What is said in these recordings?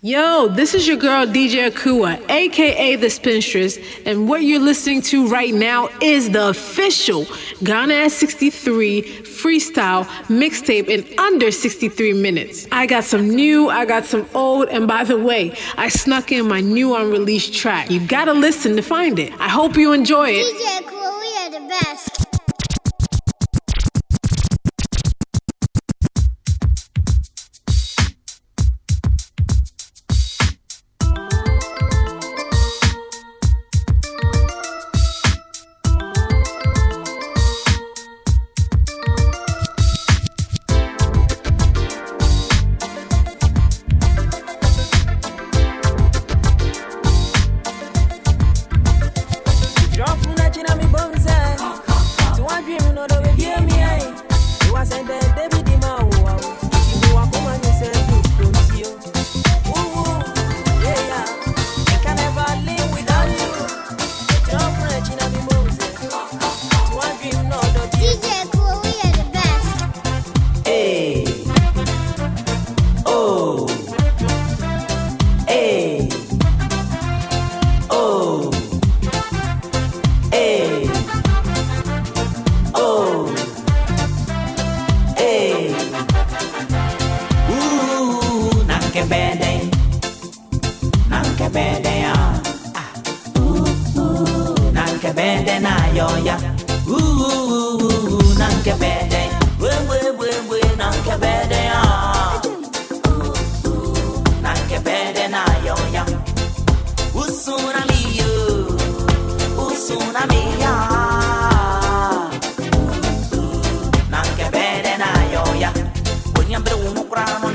Yo, this is your girl DJ Akua, aka The Spinstress, and what you're listening to right now is the official Ghana at 63 freestyle mixtape in under 63 minutes. I got some new, I got some old, and by the way, I snuck in my new unreleased track. You gotta listen to find it. I hope you enjoy it. DJ Akua, we are the best. Sorry.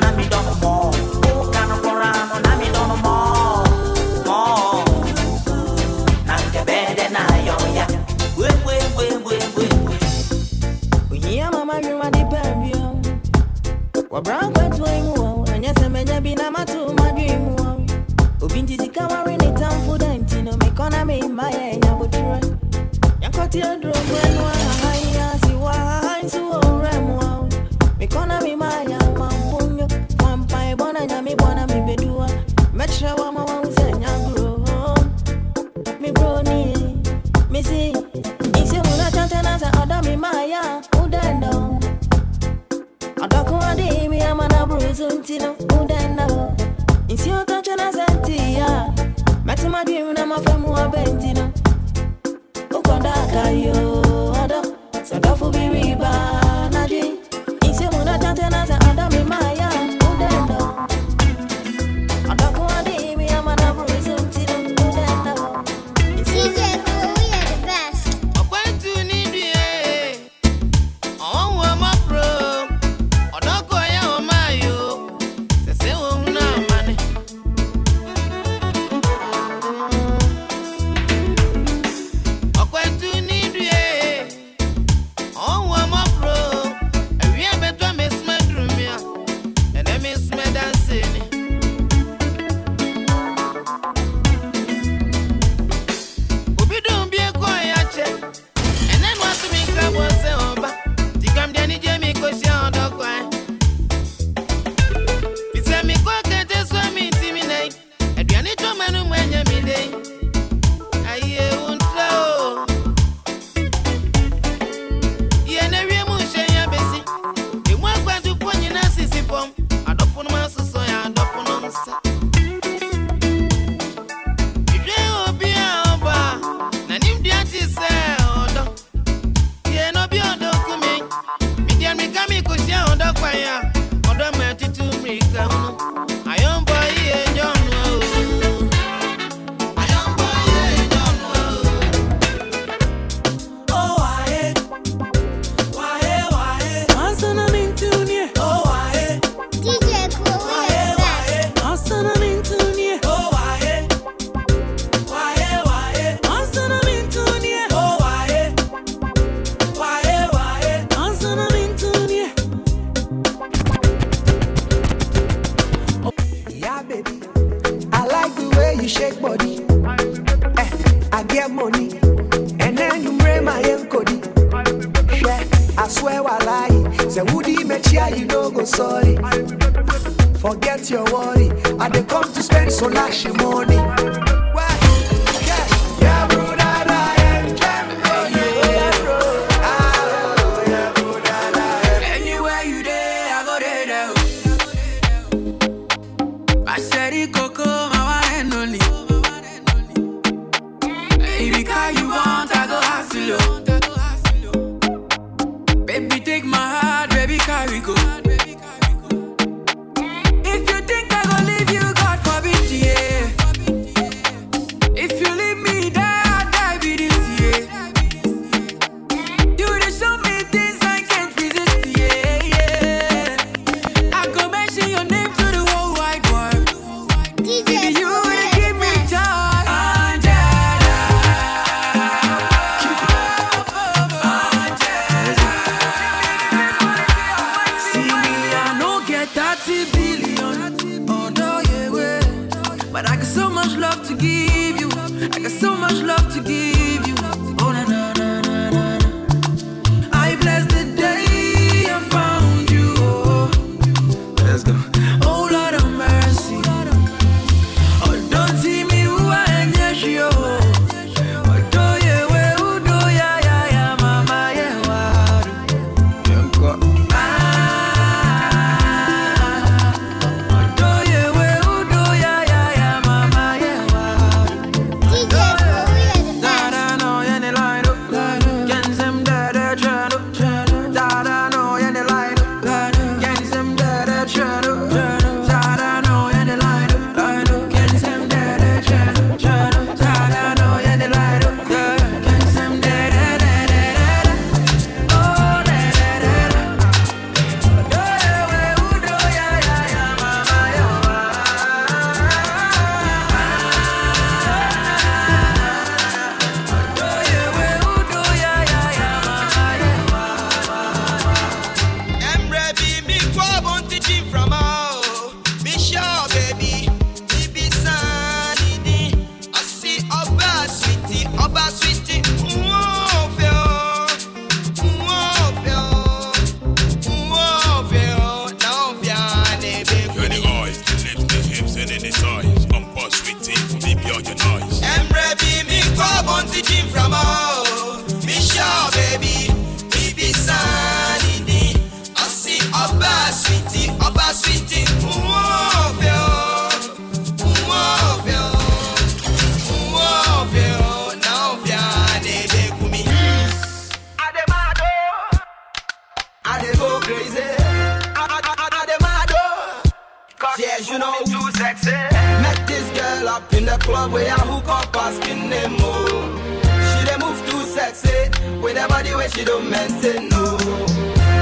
body where she don't maintain, no.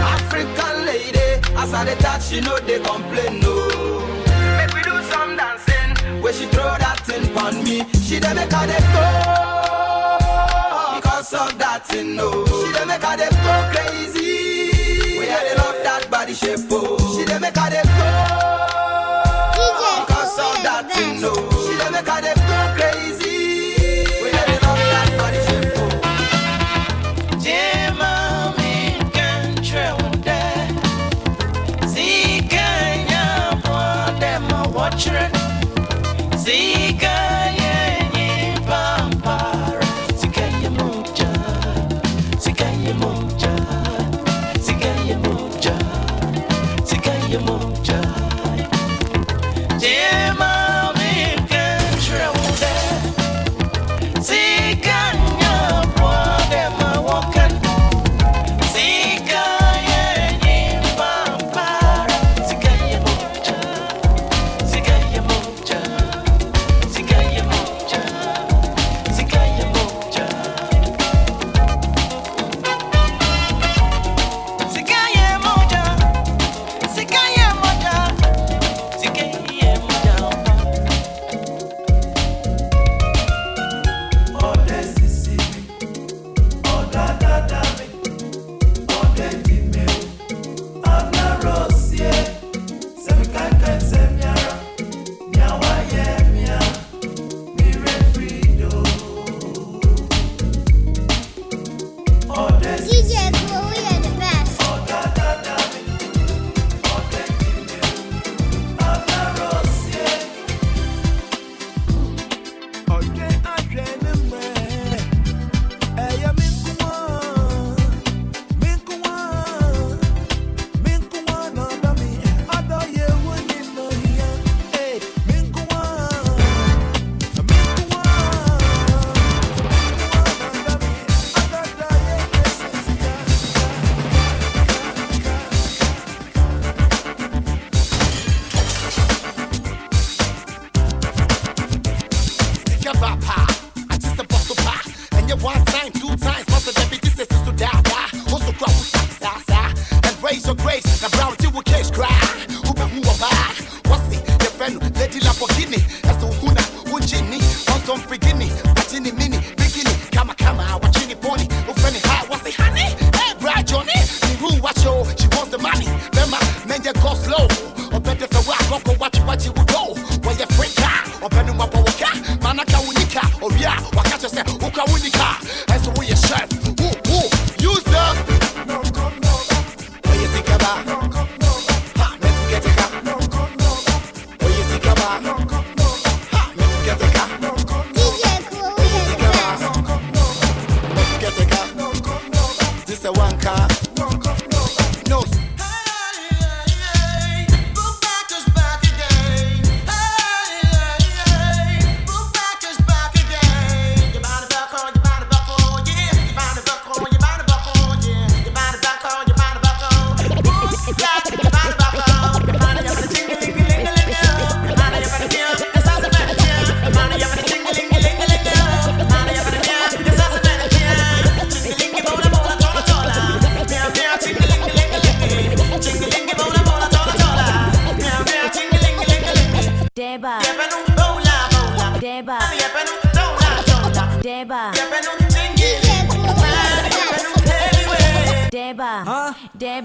African lady, as I touch, she know they complain, no. Make we do some dancing, where she throw that thing on me. She dey make her dey go, because of that thing, no. She dey make her dey go crazy, We where they love that body shape, oh. She dey make her dey go, because of that thing, no.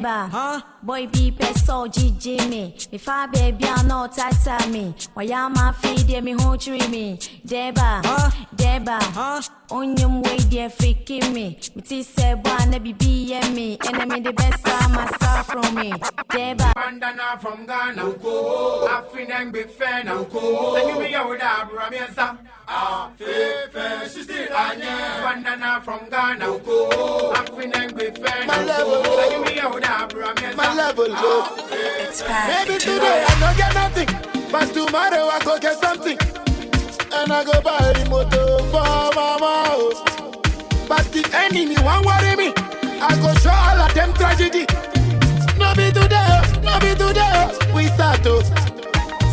ba? Waya ma feed me ho chiri me. Deba, huh? Deba, huh? Onyum way dear freaking me. Miti say one be be me. Enemy the best myself from me. Deba. Bandana from Ghana. Uko. Afin and be fair now. Uko. Send you me out there, bro. Me answer. Ah, fe fe, she still anya. Bandana from Ghana. Uko. Afin and be fair now. My level. Send you me out there, bro. My level. Ah, it's bad. Maybe today I don't get nothing. But tomorrow I go get something. And I go buy the motor for mama. But the enemy won't worry me. I go show all of them tragedy. No be today, no be today. We start to.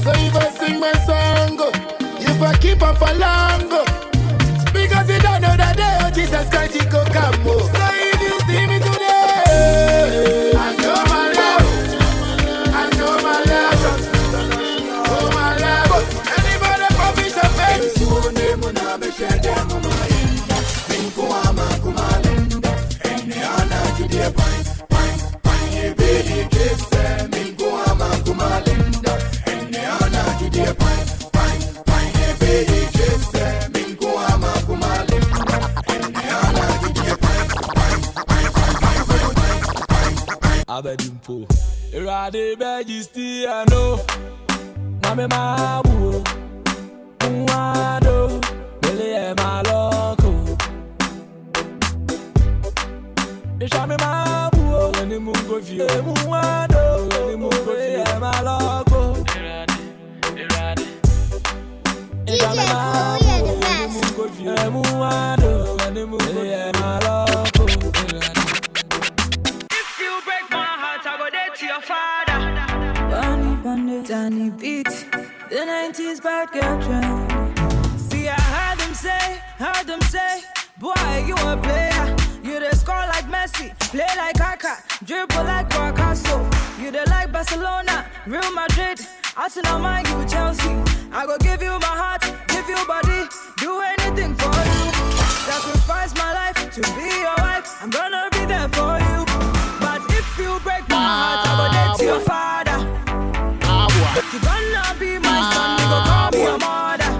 So if I sing my song, if I keep up for long, because you don't know that day, oh Jesus Christ, he go come. So pain abedimpo Irade bejisti ano Mame mabu Mwado Billy and my It's a me my boo, when the moon go view. Muado, when the moon go view. My loco. DJ Cool, you're the best. Muado, when the moon go view. My loco. If you break my heart, I go dead to your father. Bunny, bunny, Danny beat. The 90s bad girl trend. See, I heard them say, heard them say, boy, you a player. You score like Messi, play like Kaka, dribble like Picasso. You the like Barcelona, Real Madrid. Arsenal, man, you Chelsea. I go give you my heart, give you body, do anything for you. Sacrifice my life to be your wife. I'm gonna be there for you. But if you break my heart, I go to your father. You gonna be my son, you go call me your mother.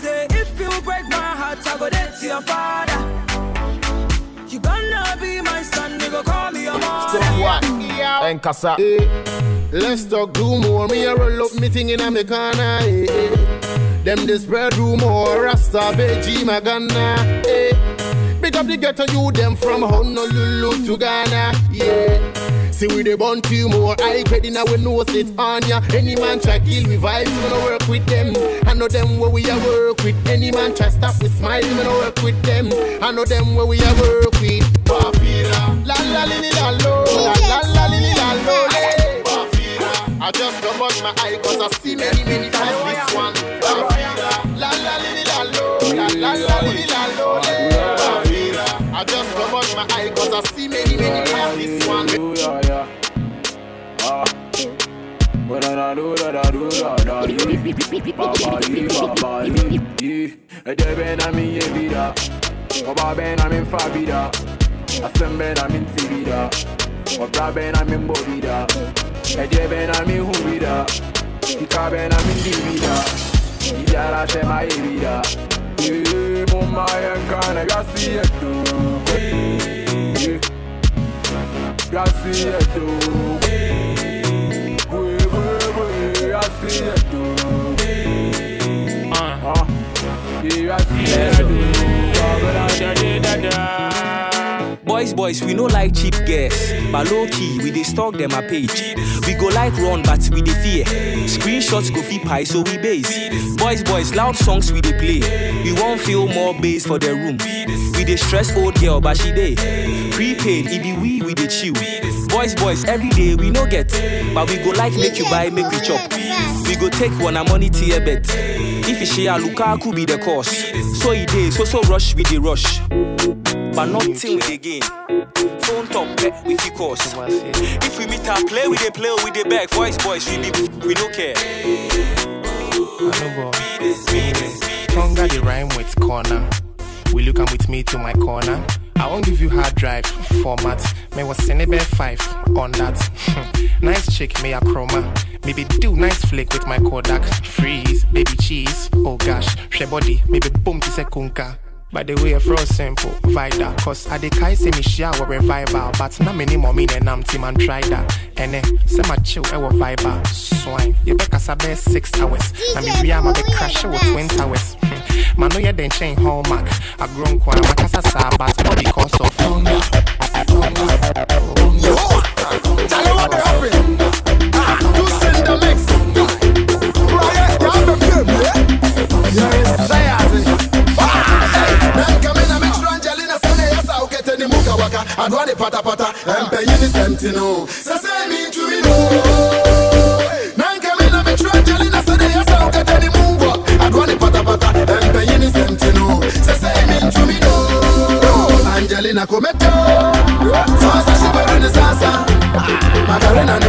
Say if you break my heart, I go dead to your father. Me your mother. So what? And Kasa. Eh, let's talk do more. Me a roll up me thing in a me corner. Eh, eh. Them this spread rumor. Rasta Beji Magana. Eh. Big up the ghetto you them from Honolulu to Ghana. Yeah. See we the born few more I credit now we know it on ya Any man try kill we vibes, we no work with them I know them where we a work with Any man try stop we smile, we no work with them I know them where we a work with Bafira La la li li la lo La la la li li la lo. Bafira I just go bust my eye cause I see many many times this one Bafira La la li li la lo La la la li li la lo. Bafira I just go bust my eye cause I see many many times this one Do ya ya. Ah. But I do da da do da da do. Baba yi, baba yi, yi. Ede ben a mi ye bida. Oba ben a min fa bida. Asem ben a min ti bida. Obra ben a min bo bida. Ede ben a min hu bida. Sika ben a min di bida. Ijara se ma ye bida. Ye, mumma yen kana gasi eto. Ye, Gasi eto. We, we, we, gasi eto. Ah, yeah, gasi eto. Boys, boys, we no like cheap girls. But low key, we dey stalk them a page. We go like run, but we dey fear. Screenshots go fee pie, so we base. Boys, boys, loud songs we dey play. We won't feel more bass for the room. We dey stress old girl, but she dey. Prepaid, it be we, we dey chill. Boys, boys, every day we no get. But we go like make you buy, make we chop. Go take one money tier bet. If you share Lukaku be the cause. So it dey, so so rush with the rush. But nothing with the game. Phone top bet eh, we fit cause. If we meet and play, we dey play, we dey beg. Voice boys, we be we no care. Tonga the rhyme with corner. Will you come with me to my corner? I won't give you hard drive format. May was Senebe 5 on that. nice chick, may a chroma. Maybe do nice flick with my Kodak. Freeze, baby cheese. Oh gosh, she body, maybe boom to sekunka. By the way, fro simple, vida. Cause I de kai say me shower revival. But na many more mean and I'm team and try that. And eh, say my chill, ewa viber. Swine, you better sabe six hours. Na me be crash with twin towers. No, you then chain hallmark. I grown kwa, my casa sa, but not because of hunger. Adwane pata pata, empenyi sentino. Sasa mi tuino. Nanka Angelina kometo. Sasa shibarani sasa. Macarena ni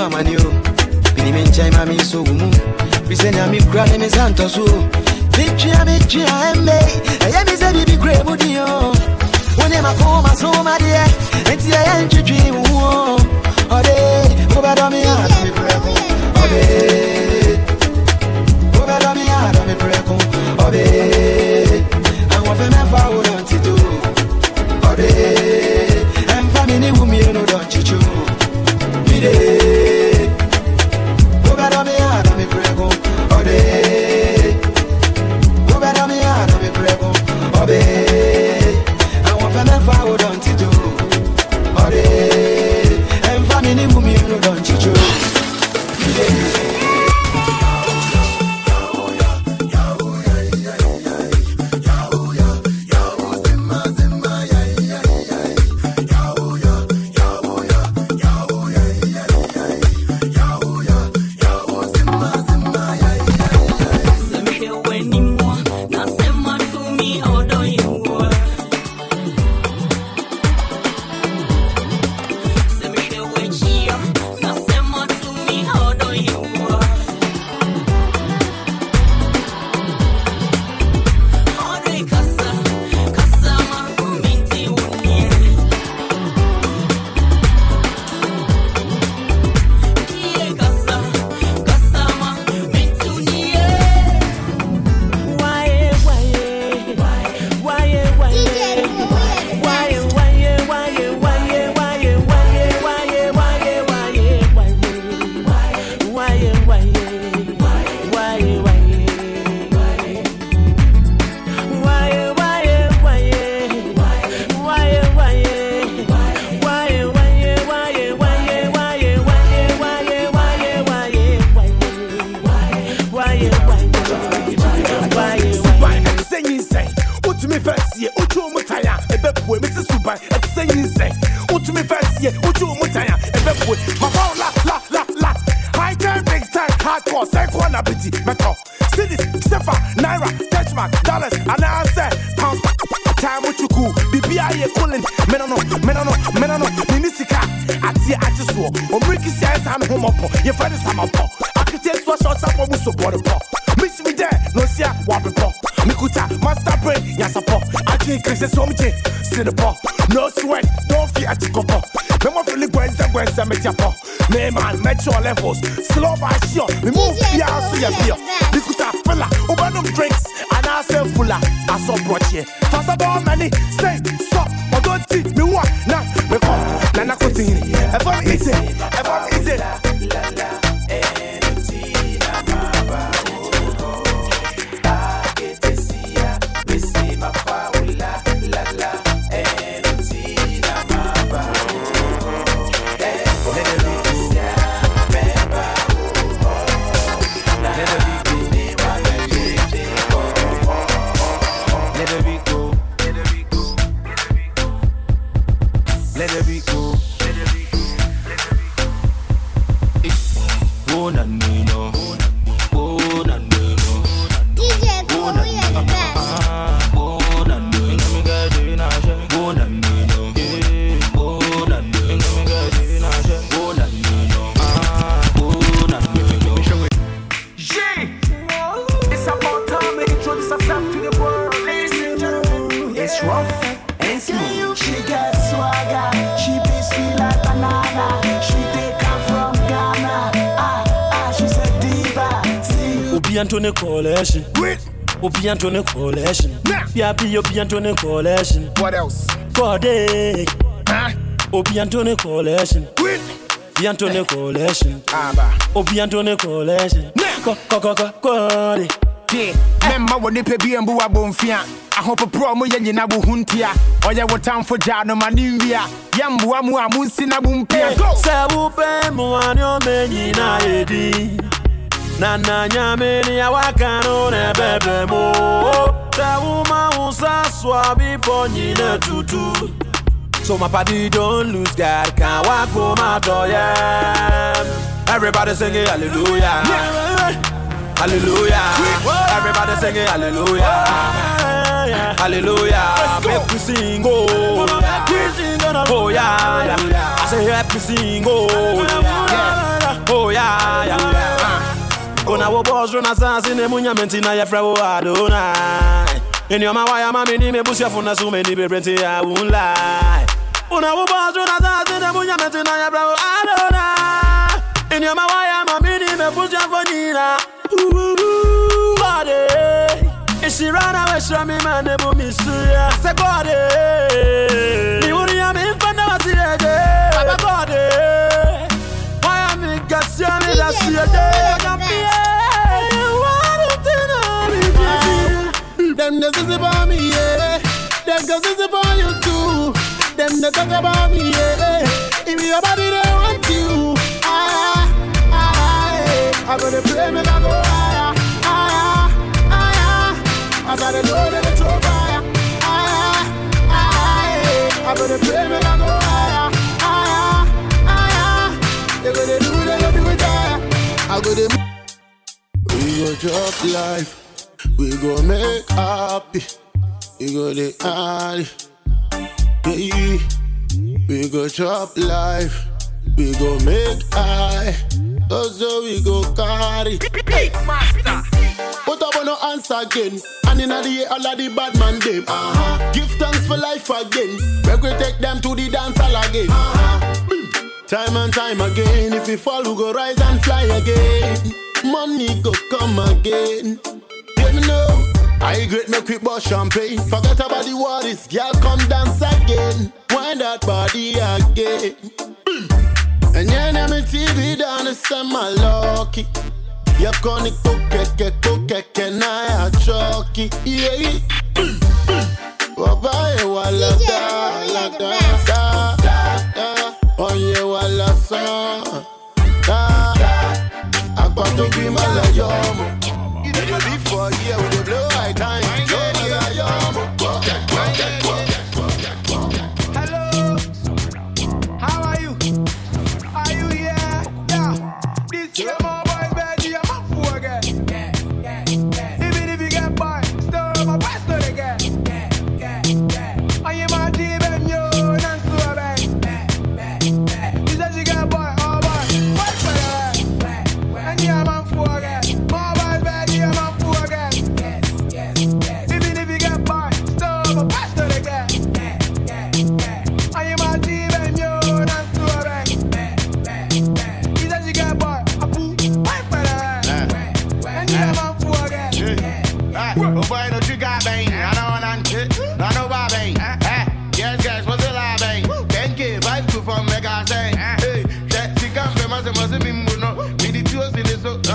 sɛdeɛ mehu amane o. Mene me nkyɛn ma menso wo mu firi sɛ nea mekura ne me sa ntɔ so o metwea metwea ɛmmɛ ɛyɛ me sɛ biribi kura mu din o wo ne makoma so madeɛ enti ɛyɛ ntwitwi wo ho o. Ɔde wobɛdɔ me a dɔ me prɛ ko ɔde hardcore, Senko and Abiti, Metal, Cities, Sefa, Naira, Dutchman, Dollars, and I said, Pounds, Time with you cool, BBI, Colin, Menano, Menano, Menano, Mimisika, Atia, Atiswo, Omriki, Sias, and Homopo, your friend is Samapo, Akites was shot up for Musso Bordepo, Miss me there, no see, I want Nosia, Wabipo, Mikuta, Master Brain, I'm a pop." Pɔ mesimi dɛ na ɔsia wabepɔ mekuta master brain nyasapɔ adwene kiri sɛ sɛ ɔmgye sene pɔ no sweat don't fear atikɔpɔ mɛmɔ fili gwɛnsɛ gwɛnsɛ metiapɔ meman mature levels. Slow by sure me move biara so yɛ biɔ mekuta fila wobɛnom drinks anaasɛ fula asɔ brɔkyeɛ fasa bɛɔ mani say stop ɔdɔ nti mewu a na mekɔ nana kotini ɛfɔ me ite ɛfɔ me Antony Coalition. Obi Antony Coalition. Yeah, be Obi Antony Coalition. What else? Corday. Obi Antony Coalition. Obi Antony Coalition. Obi Antony Coalition. Co co co co Corday. tie mɛmma wɔ nipa bi mbu wabɔmfia ahopoporɔ mo yɛ nyina wo ho ntia ɔyɛ wo tamfo gyaa no ma ne nwia yɛmboa mu a monsi na bo mpia Sɛ wopɛ mmoa ne ɔma nyina yɛ din na na nyame ne a waka no na ɛbɛbrɛ mu sɛ woma wo sa soa bepɔ nyina tutu So my party don't lose God, can't walk home out oh yeah. Everybody singing hallelujah, hallelujah. Everybody singing hallelujah, hallelujah. Make we sing oh, oh yeah, yeah. I say me sing oh, yeah. oh yeah, yeah. Kuna wo oh, boss run assassin ne munya menti na ya fra wo Adonai. In your wire mama ni me busia funa so many be brenti I won't lie. Una wo oh, boss run assassin ne munya menti na ya fra wo Adonai. In your wire mama ni me busia fonina. Body. She ran away from me man ne bu misuya. Se body. Ni wuri ya me fana wasirege. Baba body. Me da Them the sissy about me, yeah. Them the sissy about you too. Them the talk about me, yeah. If your body they want you, ah, ah, ah, I gotta play me, I go higher, higher, higher. I gotta know that it's over higher, higher. I gotta play me, go drop life. We go make happy. We go the party. Yeah. We go chop life. We go make high. Also we go carry. Put up on no answer again. And in the all of the bad man them. Uh-huh. Give thanks for life again. Make we take them to the dance hall again. Uh-huh. Time and time again. If we fall, we go rise and fly again. Money go come again. Let me know. I great make quick bust champagne. Forget about the worries. Girl, come dance again. Wind that body again. And yeah, na me TV down the summer lucky. You conic coke, coke, coke, na ya chucky. Yeah. Wabaye oh, wala da, la da, da, da. Oh, Oye wala sa, da. To be malayomo. for a with the blow high time.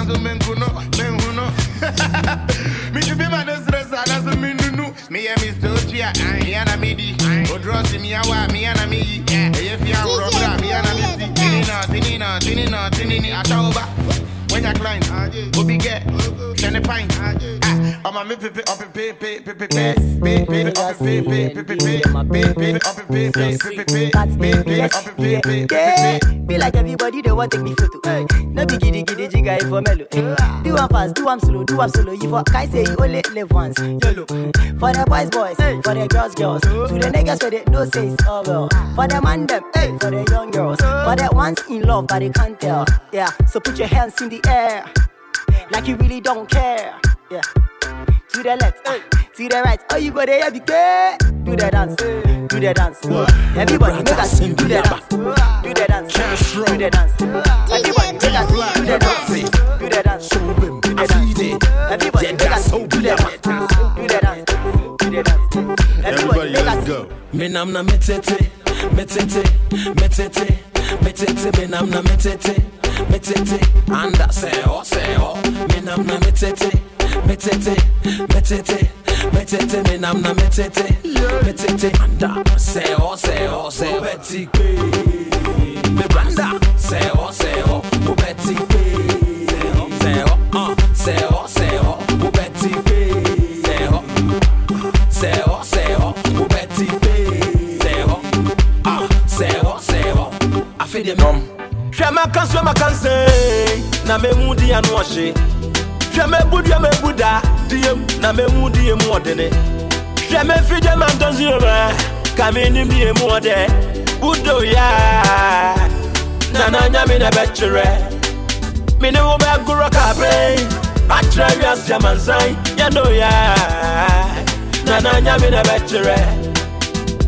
In the so, and so men kuno, men huno. Me to be my stress, and as a min no. Me and Miss Dochia, and ah, Yana Midi. O draw see me, I want me and me. Eh, if you are wrong, me and me. Tinina, tinina, tinina, tinini, Atauba. When you climb, Obi get, send a pint. Ah, I'm a a a a a pay be like everybody they want take me photo. Hey, no be giddy giddy jigga for mellow. Do one fast, do one slow, do one solo. You for kai say you only live once. YOLO. For the boys boys, for the girls girls, to the niggas where they no say it's oh well. For the man them, hey, for the young girls, for the ones in love but they can't tell. Yeah, so put your hands in the air, like you really don't care. Yeah. To the left, hey, to the right, oh you go there, be good. Do the dance, do the dance. Everybody make us do the dance, do the dance, do the dance. Everybody make us do the dance, do the dance, do the dance. Everybody make us do the dance, do the dance, do the dance. Everybody make us go. Me nam na metete, metete, metete, metete, me nam na metete, me tete, anda seyo, seyo Me nam na me tete, me tete, me tete Me tete, me nam na me tete Me tete, anda seyo, seyo, seyo Beti pe, me blanda. Seyo, seyo, ou beti pe Seyo, seyo, ah, seyo, seyo Ou beti pe, seyo Seyo, seyo, ou beti pe Seyo, ah, seyo, seyo Afe de nom hwɛ mɛka so maka nsɛn na mehu di ano ɔhye. Hwɛ mɛbu deɛ mɛbu da deɛm na mehu di yɛ mu ɔdene hwɛ mɛfi deɛ mantɔ zero bɛ. Ka menim di yɛ mu ɔdɛ wodo yaa nana nyame na bɛkyerɛ mene wo bɛgorɔ kabrɛn akyerɛ wiase amansan yɛno yaa nana nyame na bɛkyerɛ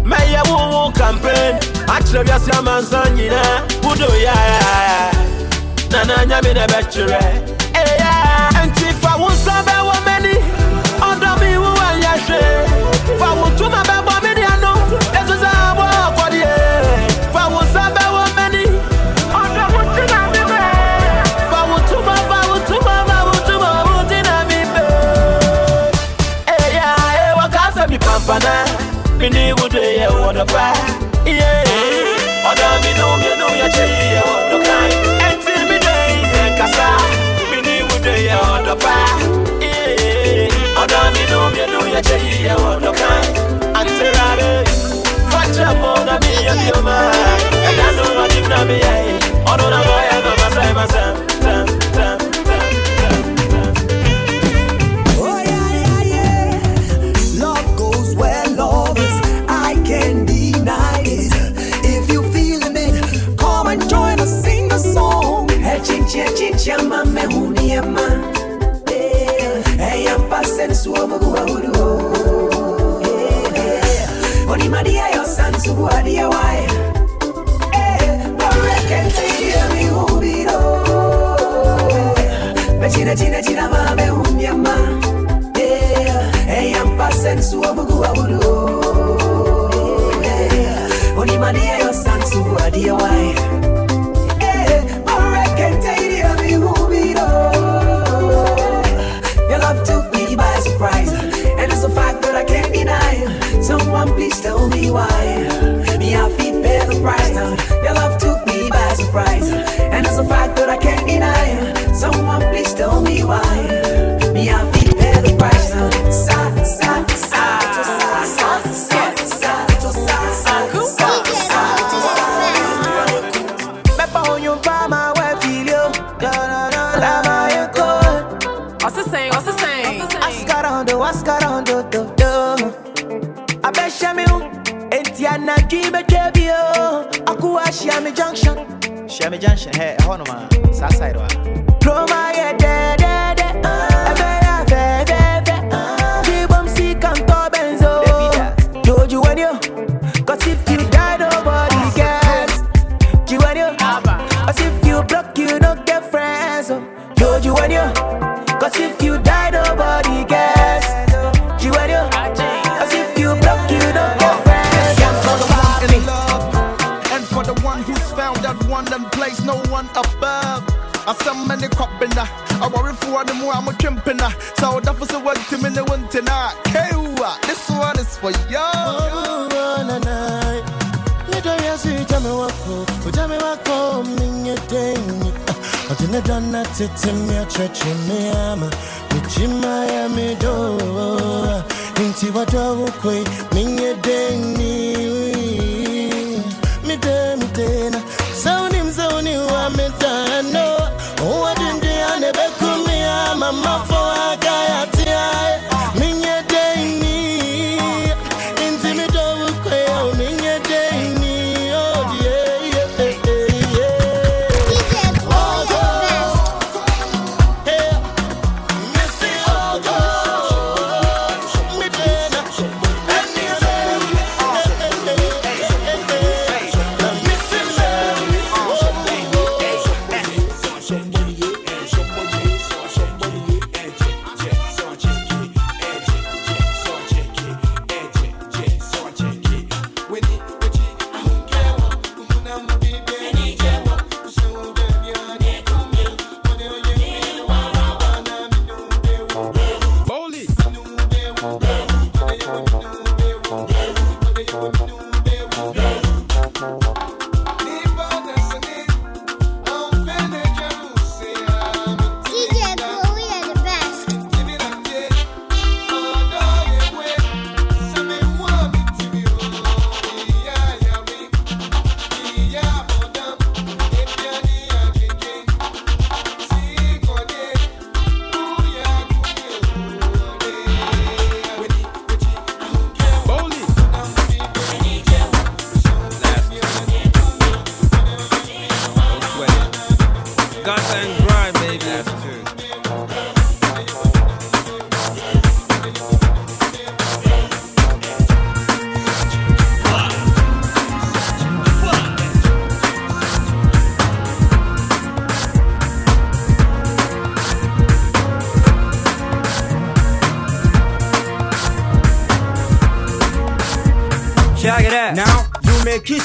mɛyɛ wo wo campaign. Akyerɛ wiase amansan nyinaa wodo ya? Na nanya me na bɛkyerɛ ɛyɛ ɛnti fa wo nsa bɛwɔ m'ani ɔdɔ me wo anyɛ hwee fa wo toma bɛbɔ me dea no ɛso sɛ abɔ akɔdeɛ fa wo nsa bɛwɔ m'ani ɔdɔ wo tena me bɛ fa wo toma fa wo toma fa wo toma wo tena me bɛ ɛyɛ ɛwɔ kaa sɛ mi pampana me ne wo do yɛ wɔdɔ pa ɔdɔ deny it. If you feeling it, come and join us, sing the song. Hey, chinchia, chinchia, mame huniema. Hey, I'm. Oni madia yo sansu guadia wai. China, china, china, mame huniema. Hey, I'm passing guauru. Oni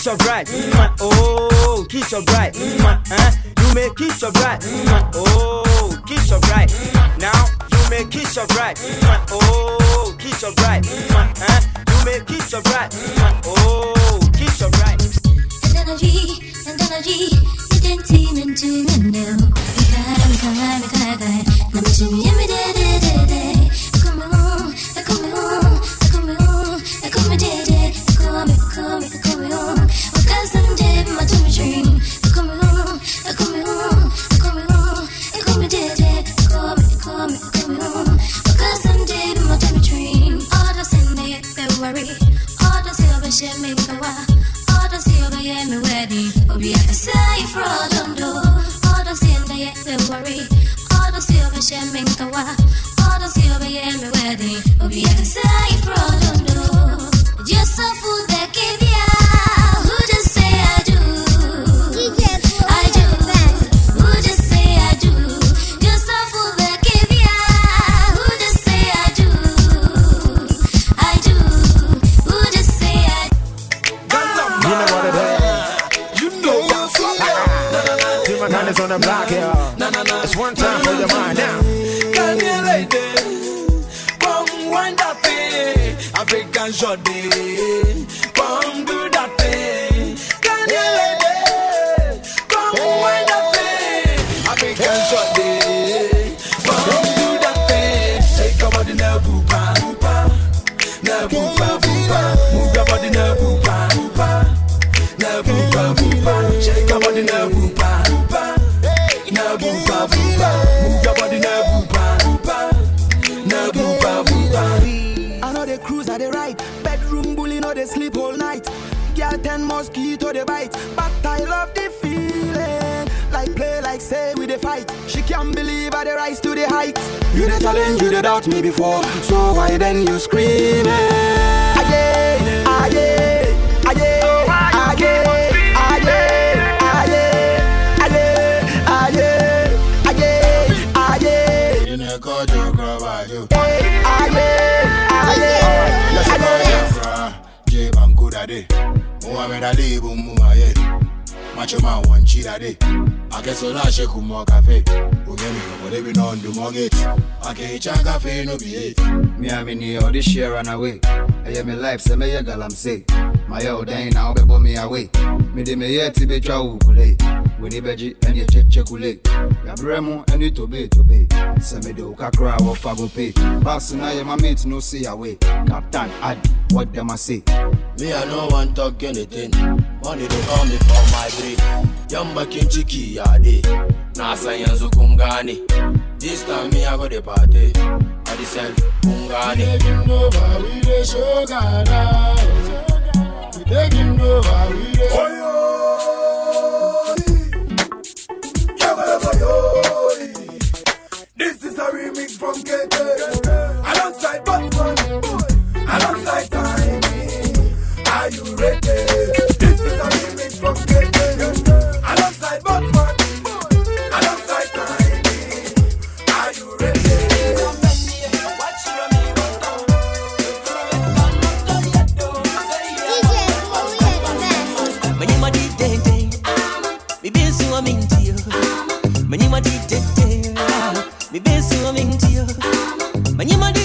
you Adale bo mu ma ye. Macho ma wan chira de. Akeso la she ku mo cafe. Oye mi no bole bi no ndu mo gate. Ake cha cafe no be it. Me am in here this year run away. Eye me life se me ye galam say. My old day now na obebo me away. Me de me ye be twa wo kule wenibeji ɛne kyɛkyɛkule yɛabrɛ mu ɛne tobetobe sɛ mede wo kakra a wɔfa go pe. Bas na yɛma mate no se yawe captain adi what dem i say? Me i no one talk anything. Money dey call me for my brain. Yan bakin ki ya de na san yanzu kun gane this time me i go de party. I dey sell kun gane we de show Ghana we dey give over we de dey rich from KK. Alongside Batman, alongside Tiny, are you ready? This is a remix from KK. Alongside Batman, alongside Tiny, are you ready? Bibi suwa mintiyo, manyima di dete, bibi suwa mintiyo. Мне молитва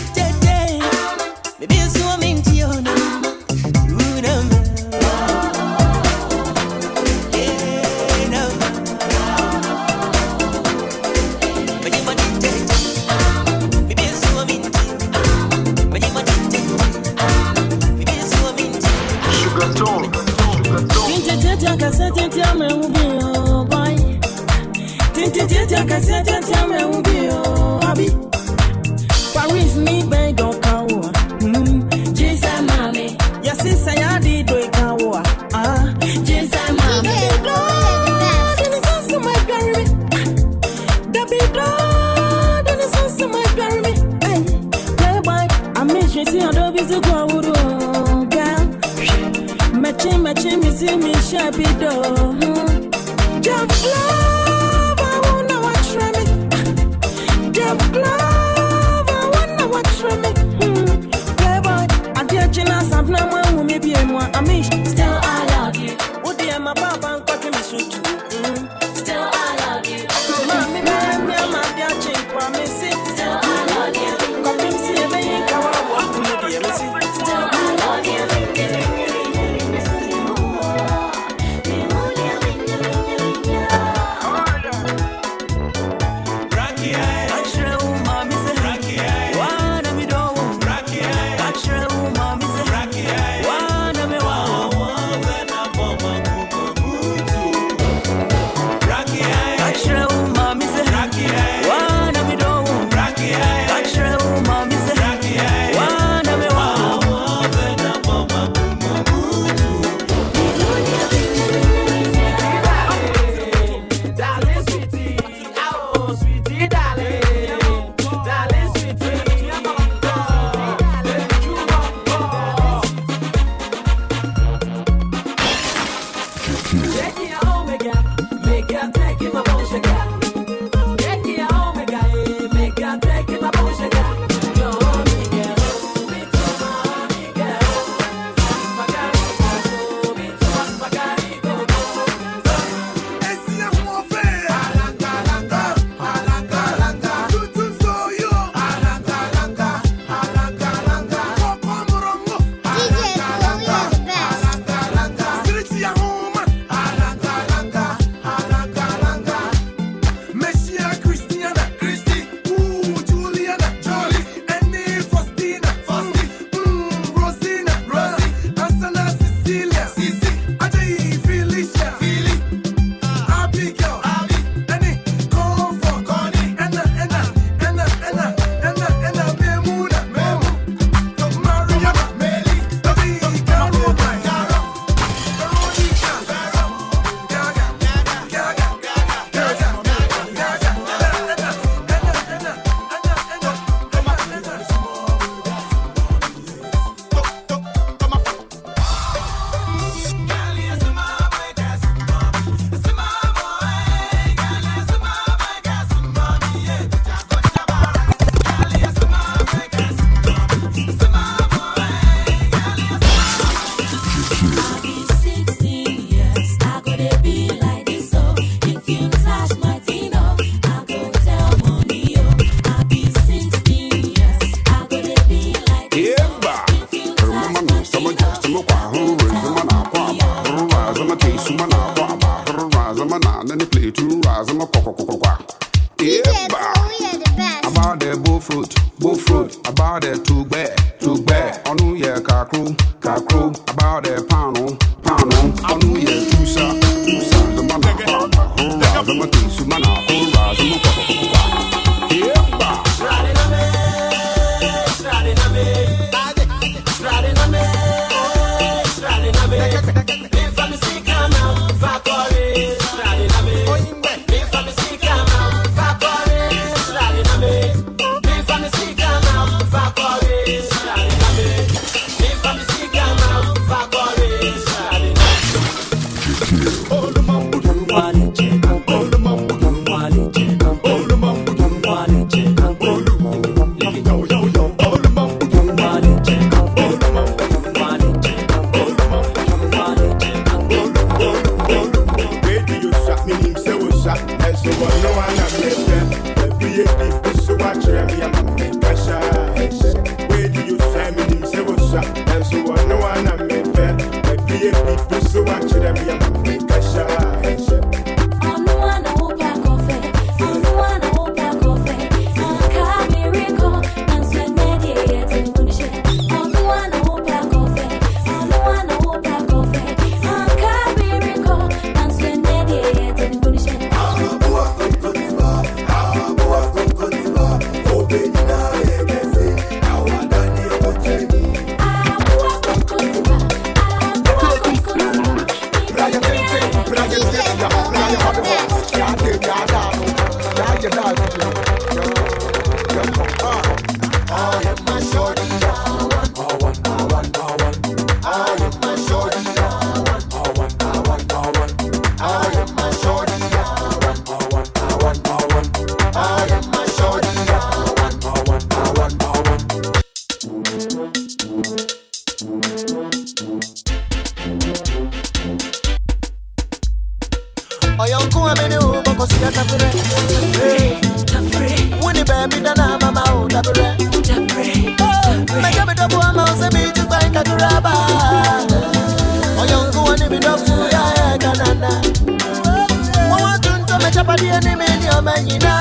mi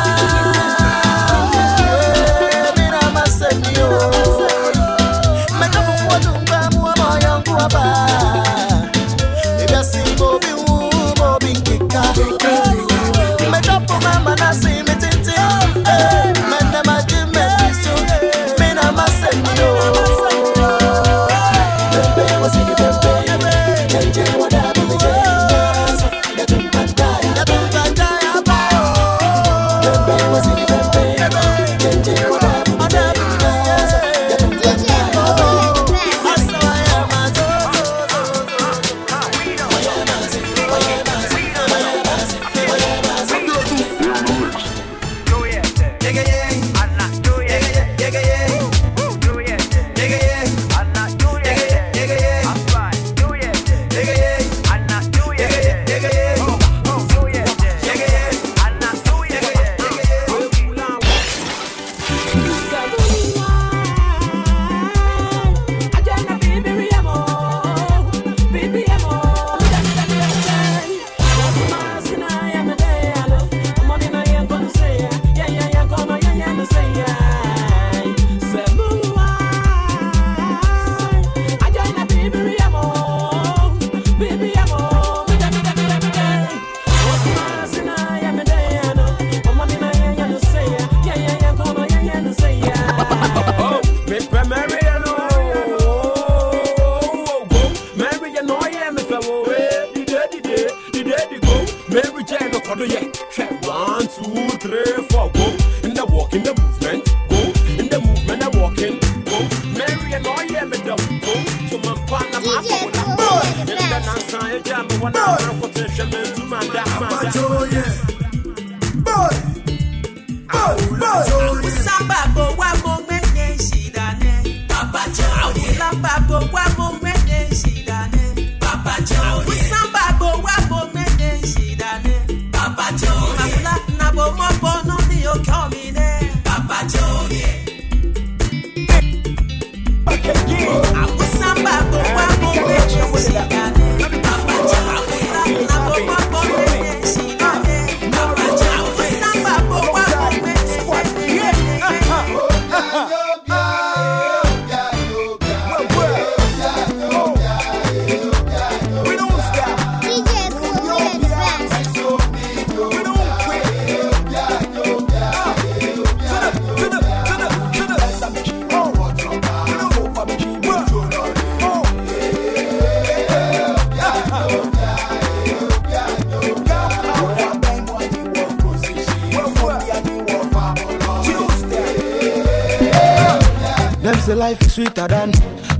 one I'm potential, to my dad, my dad.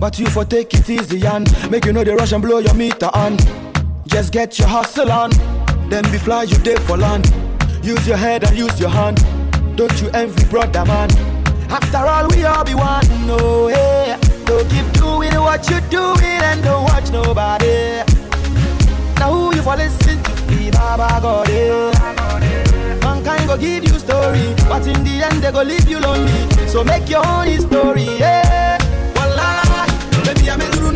But you for take it easy and make you know the rush and blow your meter on. Just get your hustle on, then be fly you day for land. Use your head and use your hand. Don't you envy brother man? After all, we all be one. No, hey. Don't keep doing what you're doing and don't watch nobody. Now who you for listen to? Be Baba God, eh. Mankind go give you story, but in the end they go leave you lonely. So make your own story, yeah.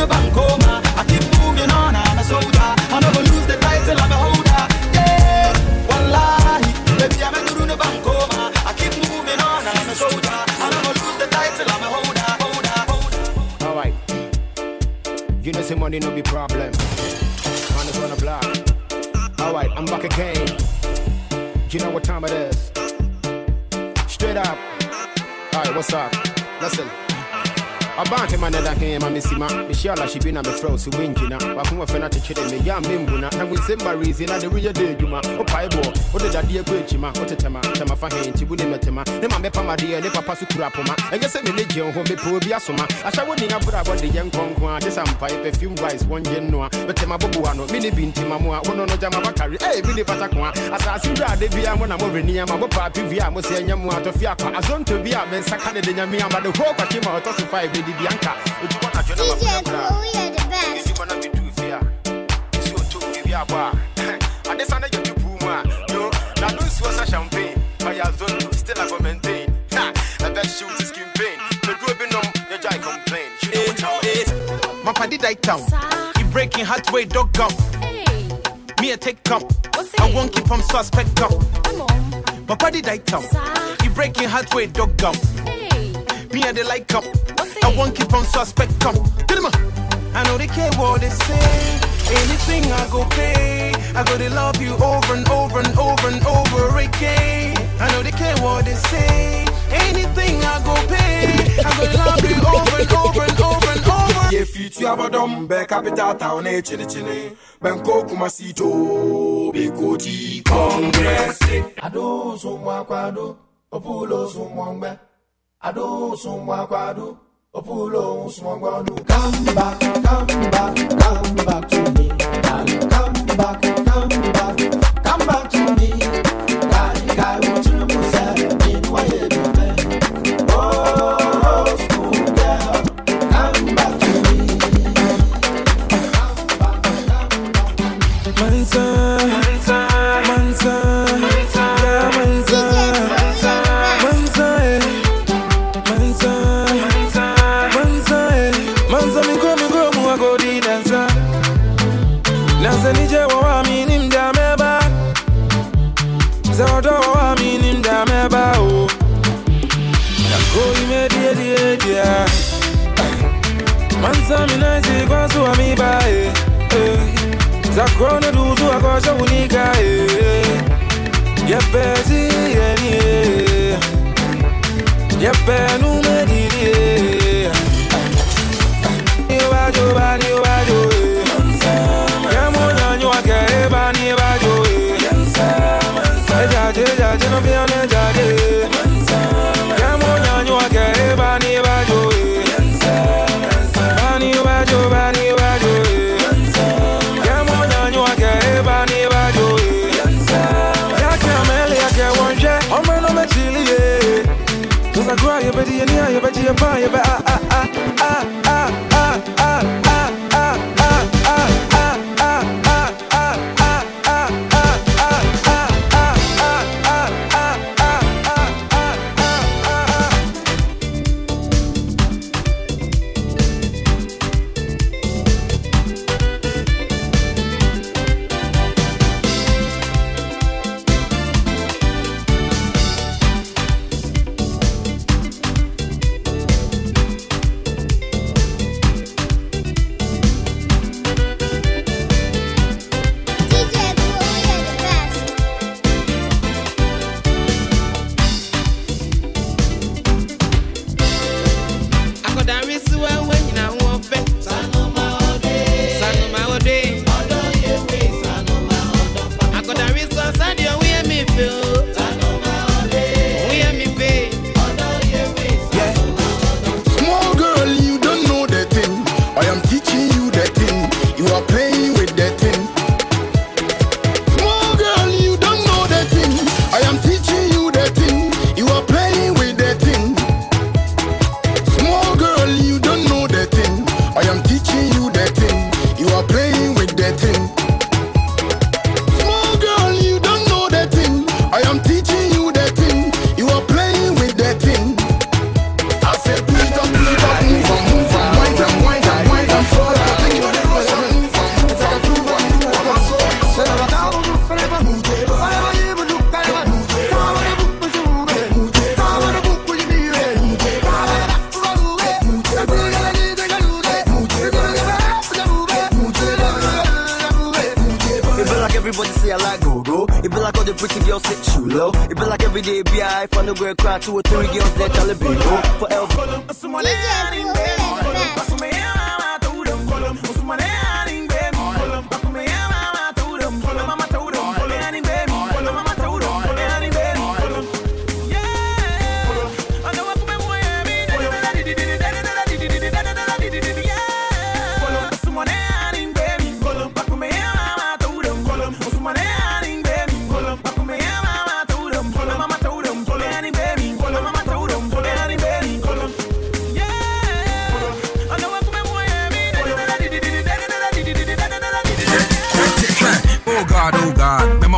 In the Bankoma. I keep moving on, I'm a soldier. I never lose the title, I'm a holder, yeah. Wallahi, baby I'm in the Bankoma. I keep moving on, I'm a soldier. I never lose the title, I'm a holder, holder, holder. Alright. You know, say money no be problem. Man is on the block. Alright, I'm back again. You know what time it is. Straight up. Alright, what's up? Listen abante manela hema misima mishala shibina mefrosi winjina bakumwa fena chichede me ya mimbuna na wisemba rizi na deriye de juma opaibo odeda chima. kwechima otetema tema fa henti bune metema ne mame pama die ne papa sukura poma enye se me leje ho me pro bi asoma asha woni na bra bo de ye nkonko a de sampai perfume wise wonje noa betema bobu ano mini binti mamoa wono oh, no jama bakari eh mini patakwa asasi bra de bia mo na mo renia ma bo pa pivia mo se enye mo atofia kwa. Azonto bia mensaka ne de nyame amba de ho kwa kima otosu 5 di bianca. Ojúbọ na jọ náà máa fura fura ojúbọ náà mi dùn fìyà. Èsì òtó bèbí àbọ à adesanya yẹ ti bùn mu à yo na ló ń sọ ọsà champagne. Ọyà zolo still ago maintain. Ha! Ẹbẹ ṣe o ti skin pain. Lójú obi nọ yẹ jọ i complain. You know what i mean. my party died down. He breaking heart way dog gum. Me i take cum i wan keep am so i spec gum my padi die town. E breaking heart way dog gum. Me i dey like cum. I won't keep on suspect come. Get him uh. I know they care what they say. Anything I go pay. I go to love you over and over and over and over again. I know they care what they say. Anything I go pay. I go to love you over and over and over and over. Ye fiti abadom be capital town eh, e chini chini Benko kumasito be koti congress eh. Ado sumwa kwado Opulo sumwangbe Ado sumwa kwado Opulo sumwangwanu Come back, come back, come back to me. Come back, come back, come back to me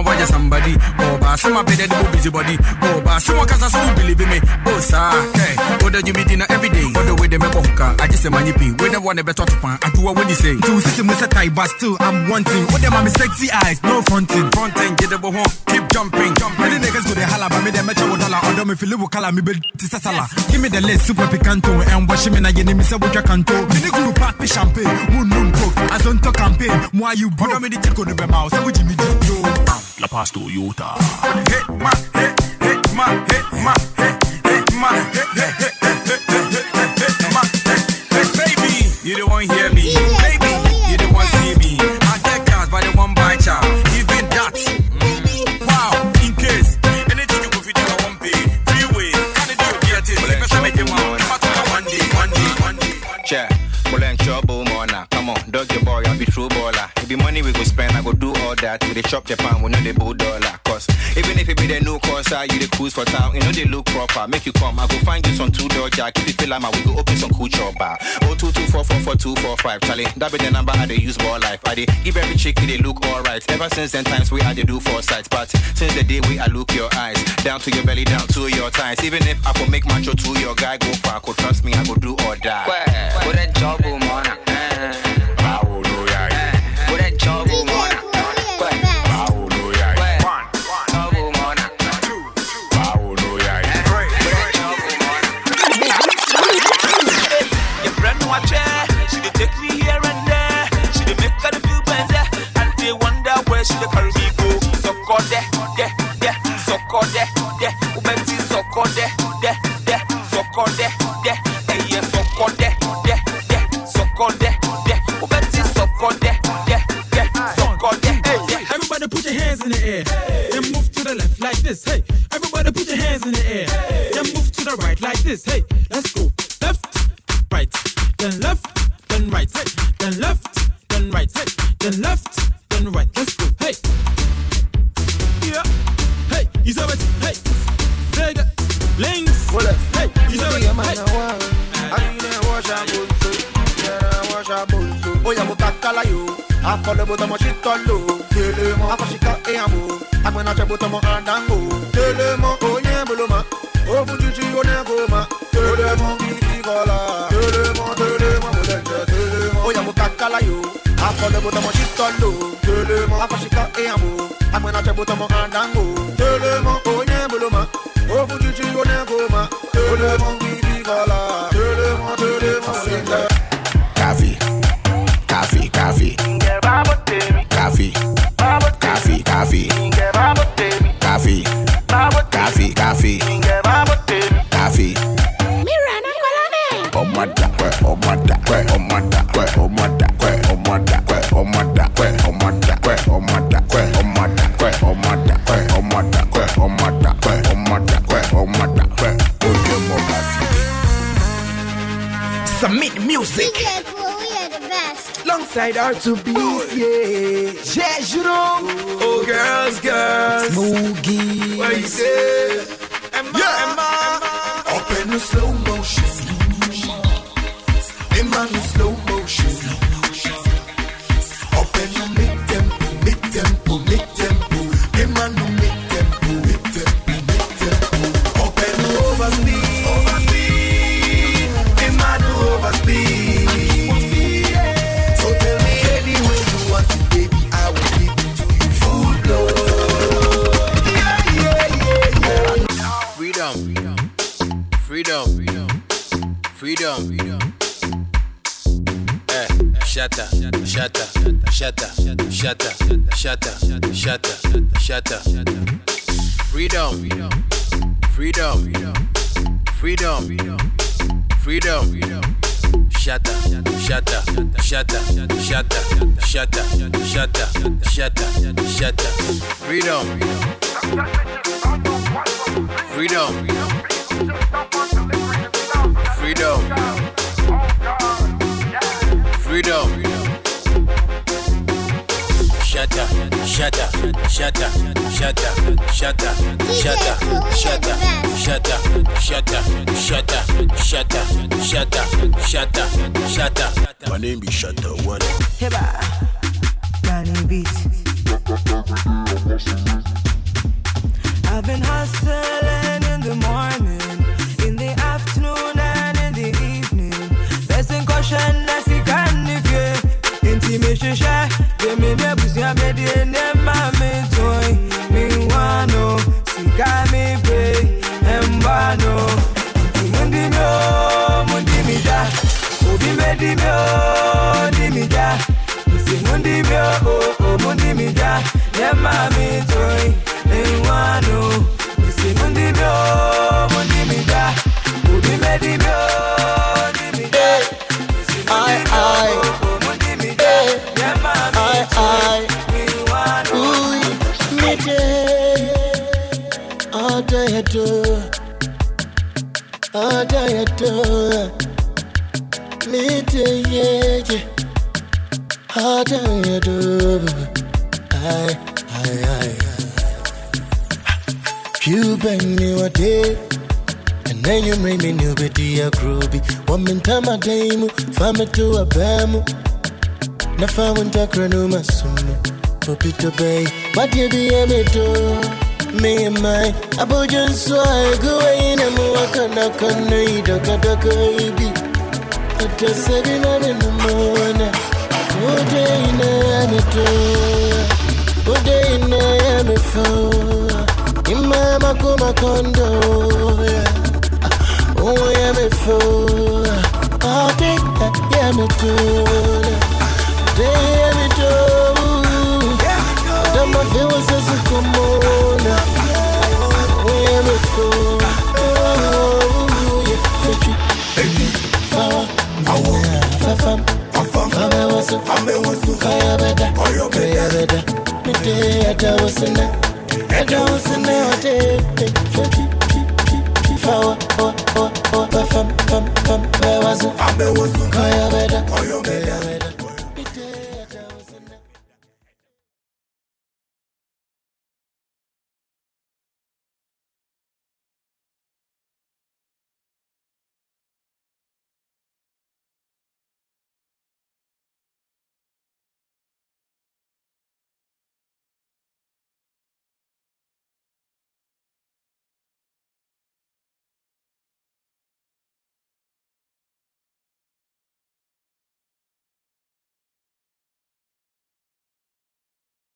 wajɛ sambadi ɔba asɛm apɛdɛ de bo busy body. Ɔba asɛm ɔkasa so wo believe me. O saa kɛ wodɛ dwumi di na everyday wodɛ wei de mɛkɔ just say money manye We wei ne wɔ ne bɛtɔ to pan adwowa woni you say. Two sisi mu sɛ tae but still i'm wanting. Wodɛ ma me sexy eyes? No fronting. Fronting get the boho. keep jumping many niggas go dey holla but me dɛ mɛkyɛ wo dollar. Ɔdɔ me fili wo kala me bɛ ti sɛ give me the list super picanto. And wash me na yɛ ne mi sɛ wotwa kanto me ne guru pack me champagne. Wo num coke. Asonto campaign. Mo ayi bro ɔdɔ me de tiko ne bɛ ma o sɛ wo jimi jimi yo. La Paz Toyota. Hit my, hit, hit my, hit my, hit, hit my, hit, hit, hit, hit, hit, hit, hit, hit, my, hit, hit, baby. You don't want hear me, baby. You don't want see me. I get cars by the one by child. Even that. mm, Wow, in case anything you go fit in one pay. Freeway, can you do get it? Let me say make you one. Come out to one day, one day, one day. Check. Mulen trouble mona. Come on, dog your boy, I be true baller. If be money we go spend, I go do all that. We dey chop the pound, we know the bull dollar. Cause even if it be the new course, you the cruise for town, you know they look proper. Make you come, I go find you some two door jack. If you feel like my, we go open some cool chop bar. Oh two two four four four two four five. Charlie, that be the number I they use more life. I they give every chick they look alright. Ever since then times we had dey do four sides, but since the day we I look your eyes down to your belly, down to your thighs. Even if I go make macho to your guy go far, go trust me, I go do or die. Put that job on, man. That on, the air. Then move to the left like this. Hey, everybody put your hands in the air. Then move to the right like this. Hey, let's Shatter, shatter, shatter. up, shut up. Freedom, freedom, freedom, freedom. Shut shatter, shatter, shatter, shatter, shatter, shatter, shatter. shut up. Freedom, freedom, freedom, freedom. Shatter, shatter, shatter, shatter, shatter, shatter, shatter, shatter, shatter, shatter, shatter, shatter, shatter, shatter. My name be Shatter One. Heba. Danny Beat. I've been hustling in the morning, in the afternoon, and in the evening. Blessing caution, I see can if you intimation share. Emi ne busia me di ne mami toy Mi wano Sika mi pe Embano Ti mundi mi o mundi mi da Obi me di mi o di mi da Si mundi mi o oh, o mundi mi da Ne mami toy Mi wano Si mundi mi o mundi mi da Obi all day I do. Aye, aye, aye, aye. You bang me one day. And then you bring me new betty a groovy. One min time a day, mu, fame to a bamu. Na fa wunta kranu masumu. Popito Bay, what you be a to me and mine Abujan swag away in a muwaka na kanai daga daga ibi Kata sagina na namona Ode ina ya nitoa Ode ina ya mifoa Imama kuma kondo Uwe ya mifoa Ode ya mitoa Ode ya mitoa Dama fewa sasa kumoa ukayabeka uyabeka nete atawasana atawasana ate fati fawa wa wa wa fam fam fam bawazu ambewuzu ukayabeka uyabeka